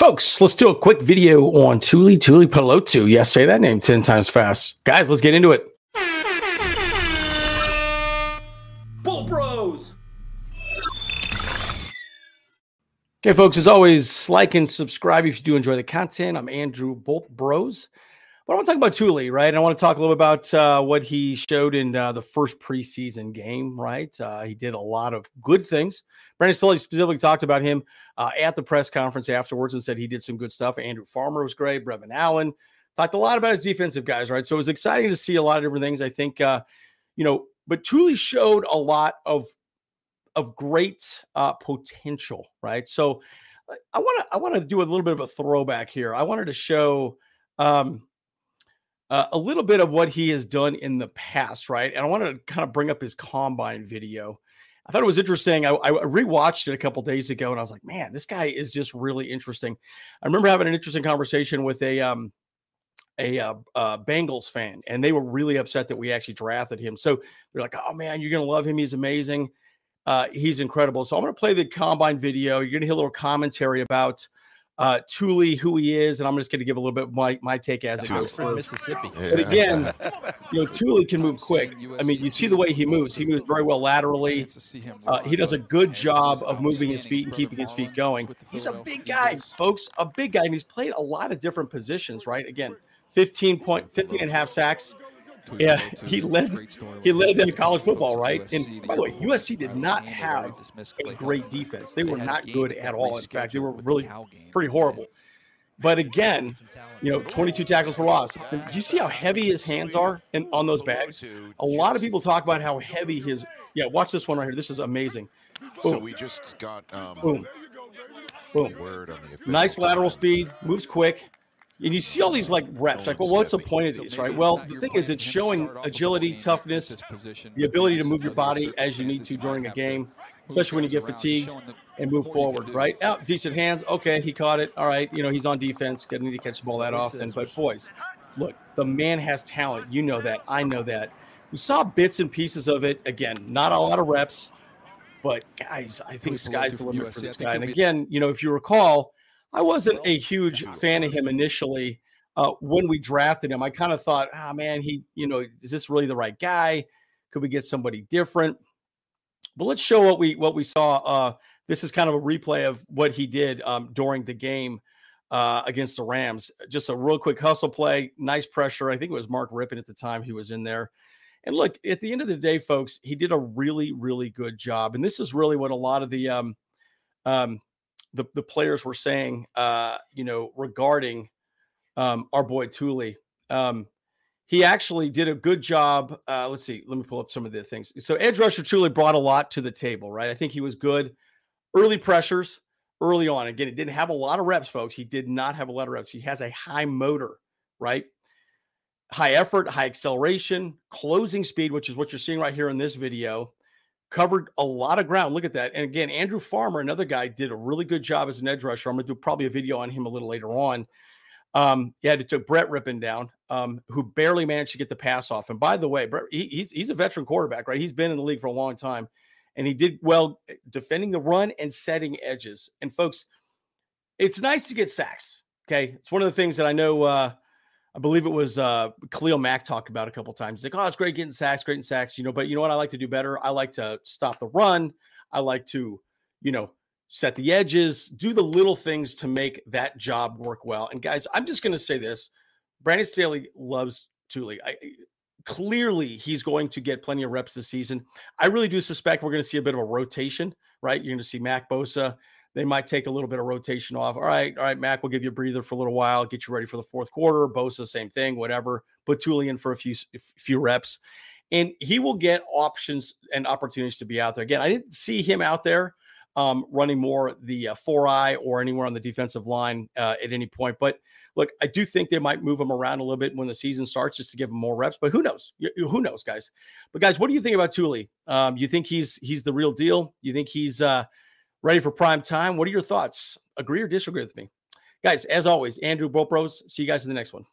Folks, let's do a quick video on Tuli Tuipulotu. Yes, say that name 10 times fast. Guys, let's get into it. Bolt Bros! Okay, folks, as always, like and subscribe if you do enjoy the content. I'm Andrew Bolt Bros. But I want to talk about Tuli, right? And I want to talk a little bit about uh, what he showed in uh, the first preseason game, right? Uh, he did a lot of good things. Brandon Staley specifically talked about him uh, at the press conference afterwards and said he did some good stuff. Andrew Farmer was great. Brevin Allen talked a lot about his defensive guys, right? So it was exciting to see a lot of different things. I think, uh, you know, but Tuli showed a lot of of great uh, potential, right? So I want to I want to do a little bit of a throwback here. I wanted to show. Um, uh, a little bit of what he has done in the past, right? And I wanted to kind of bring up his combine video. I thought it was interesting. I, I rewatched it a couple days ago, and I was like, "Man, this guy is just really interesting." I remember having an interesting conversation with a um, a uh, uh, Bengals fan, and they were really upset that we actually drafted him. So they're like, "Oh man, you're gonna love him. He's amazing. Uh, he's incredible." So I'm gonna play the combine video. You're gonna hear a little commentary about uh, Tuli, who he is, and I'm just going to give a little bit of my, my take as it goes from Mississippi. But again, you know, Tuli can move quick. I mean, you see the way he moves. He moves very well laterally. Uh, he does a good job of moving his feet and keeping his feet going. He's a big guy, folks, a big guy, and he's played a lot of different positions, right? Again, 15 point, 15 and a half sacks. Yeah, he led he led them college football, right? And by the way, USC did not have a great defense. They were not good at all. In fact, they were really pretty horrible. But again, you know, 22 tackles for loss. Do you see how heavy his hands are in, on those bags? A lot of people talk about how heavy his. Yeah, watch this one right here. This is amazing. Boom. So we just got um, boom, boom. Nice lateral speed, moves quick and you see all these like reps, like, well, what's the point of these, right? Well, the thing is, it's showing agility, toughness, the ability to move your body as you need to during a game, especially when you get fatigued and move forward, right? Out, oh, decent hands. Okay, he caught it. All right, you know, he's on defense. To need to catch the ball that often. But boys, look, the man has talent. You know that. I know that. We saw bits and pieces of it. Again, not a lot of reps, but guys, I think sky's the limit for this guy. And again, you know, if you recall I wasn't a huge fan of him initially uh, when we drafted him. I kind of thought, ah, oh, man, he, you know, is this really the right guy? Could we get somebody different? But let's show what we what we saw. Uh, this is kind of a replay of what he did um, during the game uh, against the Rams. Just a real quick hustle play, nice pressure. I think it was Mark Rypien at the time he was in there. And look, at the end of the day, folks, he did a really, really good job. And this is really what a lot of the um, um, the, the players were saying, uh, you know, regarding um, our boy Tuli. Um, he actually did a good job. Uh, let's see. Let me pull up some of the things. So edge rusher Tuli brought a lot to the table, right? I think he was good. Early pressures early on. Again, it didn't have a lot of reps, folks. He did not have a lot of reps. He has a high motor, right? High effort, high acceleration, closing speed, which is what you're seeing right here in this video covered a lot of ground. Look at that. And again, Andrew Farmer, another guy, did a really good job as an edge rusher. I'm going to do probably a video on him a little later on. Um, yeah, it took Brett Rypien down, um, who barely managed to get the pass off. And by the way, Brett, he, he's, he's a veteran quarterback, right? He's been in the league for a long time, and he did well eh, defending the run and setting edges. And folks, it's nice to get sacks. Okay, it's one of the things that I know. Uh, I believe it was uh, Khalil Mack talked about a couple times. He's like, oh, it's great getting sacks, great in sacks, you know. But you know what? I like to do better. I like to stop the run. I like to, you know, set the edges, do the little things to make that job work well. And guys, I'm just going to say this: Brandon Staley loves Tuli. I, clearly, he's going to get plenty of reps this season. I really do suspect we're going to see a bit of a rotation. Right? You're going to see Mack Bosa they might take a little bit of rotation off. All right, all right, Mack, we'll give you a breather for a little while, get you ready for the fourth quarter. Bosa, same thing, whatever. Put Tuli in for a few few reps, and he will get options and opportunities to be out there. Again, I didn't see him out there um, running more the uh, four eye or anywhere on the defensive line uh, at any point. But look, I do think they might move him around a little bit when the season starts just to give him more reps. But who knows? Who knows, guys? But guys, what do you think about Tuli? Um, you think he's he's the real deal? You think he's uh, ready for prime time. What are your thoughts? Agree or disagree with me? Guys, as always, Andrew Bolt Bros. See you guys in the next one.